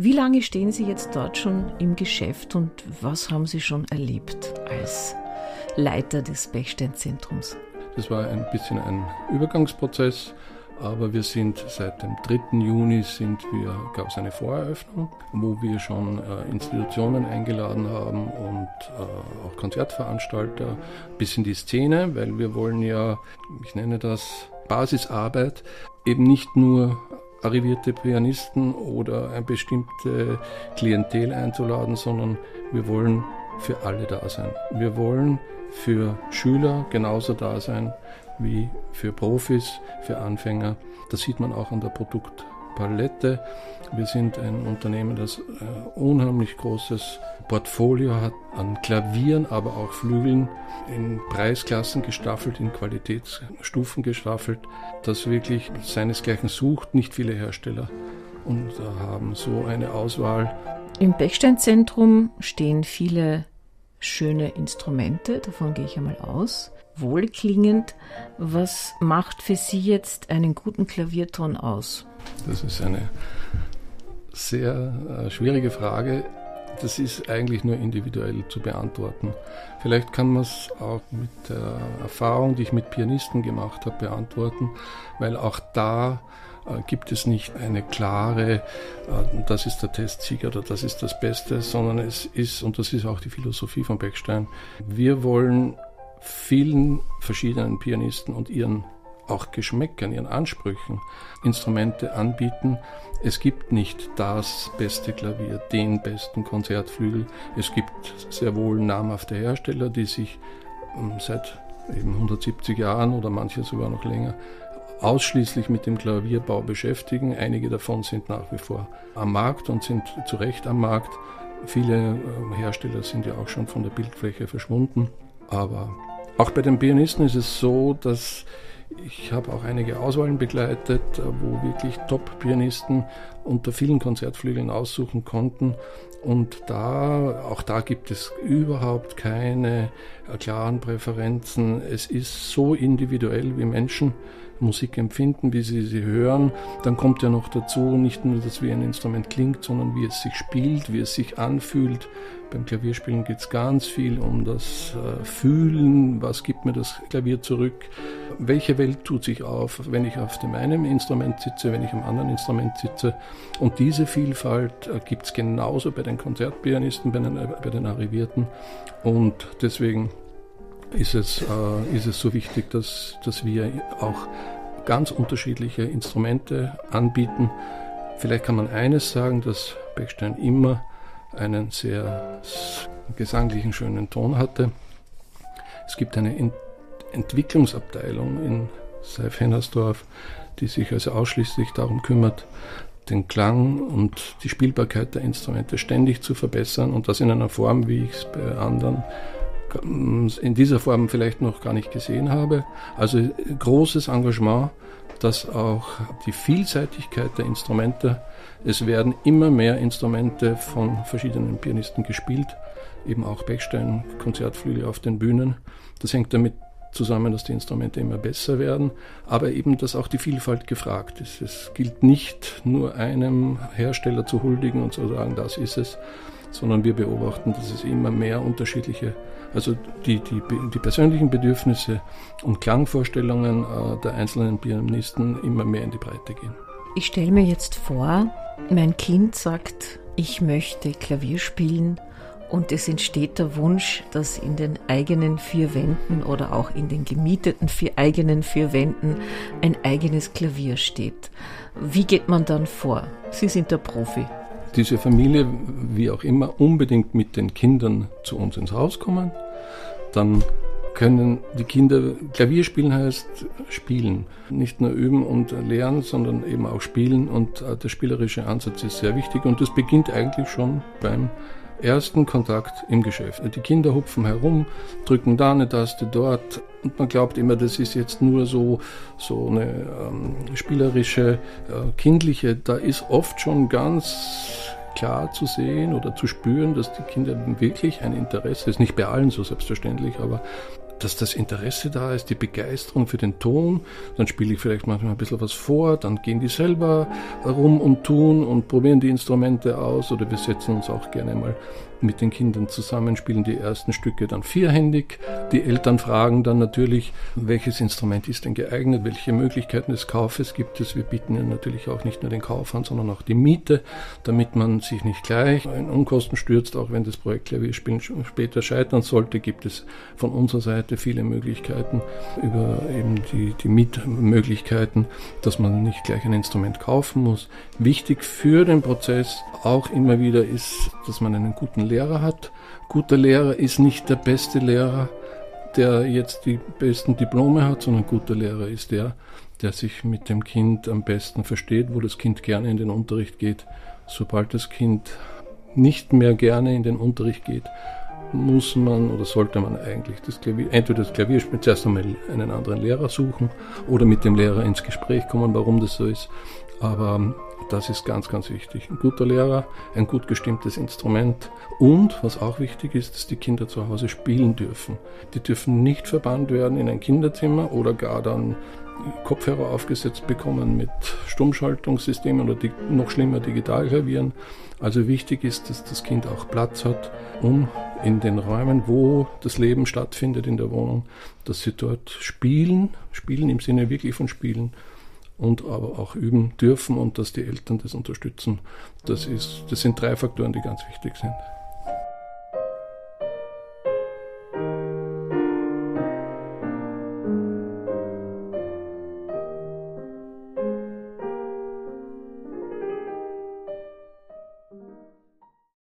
Wie lange stehen Sie jetzt dort schon im Geschäft und was haben Sie schon erlebt als Leiter des Bechsteinzentrums? Das war ein bisschen ein Übergangsprozess. Aber wir sind seit dem 3. Juni sind wir, gab es eine Voreröffnung, wo wir schon äh, Institutionen eingeladen haben und äh, auch Konzertveranstalter bis in die Szene, weil wir wollen ja, ich nenne das Basisarbeit, eben nicht nur arrivierte Pianisten oder eine bestimmte Klientel einzuladen, sondern wir wollen für alle da sein. Wir wollen für Schüler genauso da sein wie für Profis, für Anfänger. Das sieht man auch an der Produktpalette. Wir sind ein Unternehmen, das äh, unheimlich großes Portfolio hat an Klavieren, aber auch Flügeln in Preisklassen gestaffelt, in Qualitätsstufen gestaffelt, das wirklich seinesgleichen sucht. Nicht viele Hersteller und haben so eine Auswahl. Im Bechsteinzentrum stehen viele schöne Instrumente, davon gehe ich einmal aus wohlklingend. Was macht für Sie jetzt einen guten Klavierton aus? Das ist eine sehr äh, schwierige Frage. Das ist eigentlich nur individuell zu beantworten. Vielleicht kann man es auch mit der Erfahrung, die ich mit Pianisten gemacht habe, beantworten, weil auch da äh, gibt es nicht eine klare, äh, das ist der Testsieg oder das ist das Beste, sondern es ist, und das ist auch die Philosophie von Beckstein, wir wollen vielen verschiedenen Pianisten und ihren auch Geschmäckern, ihren Ansprüchen Instrumente anbieten. Es gibt nicht das beste Klavier, den besten Konzertflügel. Es gibt sehr wohl namhafte Hersteller, die sich ähm, seit eben 170 Jahren oder manche sogar noch länger ausschließlich mit dem Klavierbau beschäftigen. Einige davon sind nach wie vor am Markt und sind zu Recht am Markt. Viele ähm, Hersteller sind ja auch schon von der Bildfläche verschwunden. Aber auch bei den Pianisten ist es so, dass ich habe auch einige Auswahlen begleitet, wo wirklich Top-Pianisten unter vielen Konzertflügeln aussuchen konnten. Und da, auch da gibt es überhaupt keine klaren Präferenzen. Es ist so individuell wie Menschen. Musik empfinden, wie sie sie hören. Dann kommt ja noch dazu nicht nur, dass wie ein Instrument klingt, sondern wie es sich spielt, wie es sich anfühlt. Beim Klavierspielen geht es ganz viel um das äh, Fühlen, was gibt mir das Klavier zurück, welche Welt tut sich auf, wenn ich auf dem einen Instrument sitze, wenn ich am anderen Instrument sitze. Und diese Vielfalt äh, gibt es genauso bei den Konzertpianisten, bei den, äh, bei den Arrivierten. Und deswegen ist es, äh, ist es so wichtig, dass, dass wir auch ganz unterschiedliche Instrumente anbieten. Vielleicht kann man eines sagen, dass Beckstein immer einen sehr gesanglichen, schönen Ton hatte. Es gibt eine Ent Entwicklungsabteilung in Seif-Hennersdorf, die sich also ausschließlich darum kümmert, den Klang und die Spielbarkeit der Instrumente ständig zu verbessern und das in einer Form, wie ich es bei anderen in dieser Form vielleicht noch gar nicht gesehen habe. Also großes Engagement, dass auch die Vielseitigkeit der Instrumente, es werden immer mehr Instrumente von verschiedenen Pianisten gespielt, eben auch Bechstein, Konzertflügel auf den Bühnen. Das hängt damit zusammen, dass die Instrumente immer besser werden, aber eben, dass auch die Vielfalt gefragt ist. Es gilt nicht nur einem Hersteller zu huldigen und zu sagen, das ist es, sondern wir beobachten, dass es immer mehr unterschiedliche also die, die, die persönlichen Bedürfnisse und Klangvorstellungen äh, der einzelnen Pianisten immer mehr in die Breite gehen. Ich stelle mir jetzt vor, mein Kind sagt, ich möchte Klavier spielen und es entsteht der Wunsch, dass in den eigenen vier Wänden oder auch in den gemieteten vier eigenen vier Wänden ein eigenes Klavier steht. Wie geht man dann vor? Sie sind der Profi diese Familie, wie auch immer, unbedingt mit den Kindern zu uns ins Haus kommen. Dann können die Kinder Klavier spielen heißt spielen. Nicht nur üben und lernen, sondern eben auch spielen. Und äh, der spielerische Ansatz ist sehr wichtig. Und das beginnt eigentlich schon beim ersten Kontakt im Geschäft. Die Kinder hupfen herum, drücken da eine Taste dort und man glaubt immer, das ist jetzt nur so, so eine ähm, spielerische, äh, kindliche. Da ist oft schon ganz klar zu sehen oder zu spüren, dass die Kinder wirklich ein Interesse, ist nicht bei allen so selbstverständlich, aber dass das Interesse da ist, die Begeisterung für den Ton. Dann spiele ich vielleicht manchmal ein bisschen was vor, dann gehen die selber rum und tun und probieren die Instrumente aus oder wir setzen uns auch gerne mal mit den Kindern zusammen, spielen die ersten Stücke dann vierhändig. Die Eltern fragen dann natürlich, welches Instrument ist denn geeignet, welche Möglichkeiten des Kaufes gibt es. Wir bieten ja natürlich auch nicht nur den Kauf an, sondern auch die Miete, damit man sich nicht gleich in Unkosten stürzt, auch wenn das Projekt Klavierspielen später scheitern sollte, gibt es von unserer Seite viele Möglichkeiten über eben die, die Mietmöglichkeiten, dass man nicht gleich ein Instrument kaufen muss. Wichtig für den Prozess auch immer wieder ist, dass man einen guten Lehrer hat. Guter Lehrer ist nicht der beste Lehrer, der jetzt die besten Diplome hat, sondern guter Lehrer ist der, der sich mit dem Kind am besten versteht, wo das Kind gerne in den Unterricht geht. Sobald das Kind nicht mehr gerne in den Unterricht geht, muss man oder sollte man eigentlich das Klavier, entweder das Klavierspiel zuerst einmal einen anderen Lehrer suchen oder mit dem Lehrer ins Gespräch kommen, warum das so ist. Aber das ist ganz, ganz wichtig. Ein guter Lehrer, ein gut gestimmtes Instrument und, was auch wichtig ist, dass die Kinder zu Hause spielen dürfen. Die dürfen nicht verbannt werden in ein Kinderzimmer oder gar dann Kopfhörer aufgesetzt bekommen mit Stummschaltungssystemen oder noch schlimmer Digitalklavieren. Also wichtig ist, dass das Kind auch Platz hat, um in den Räumen, wo das Leben stattfindet in der Wohnung, dass sie dort spielen, spielen im Sinne wirklich von spielen und aber auch üben dürfen und dass die Eltern das unterstützen. Das, ist, das sind drei Faktoren, die ganz wichtig sind.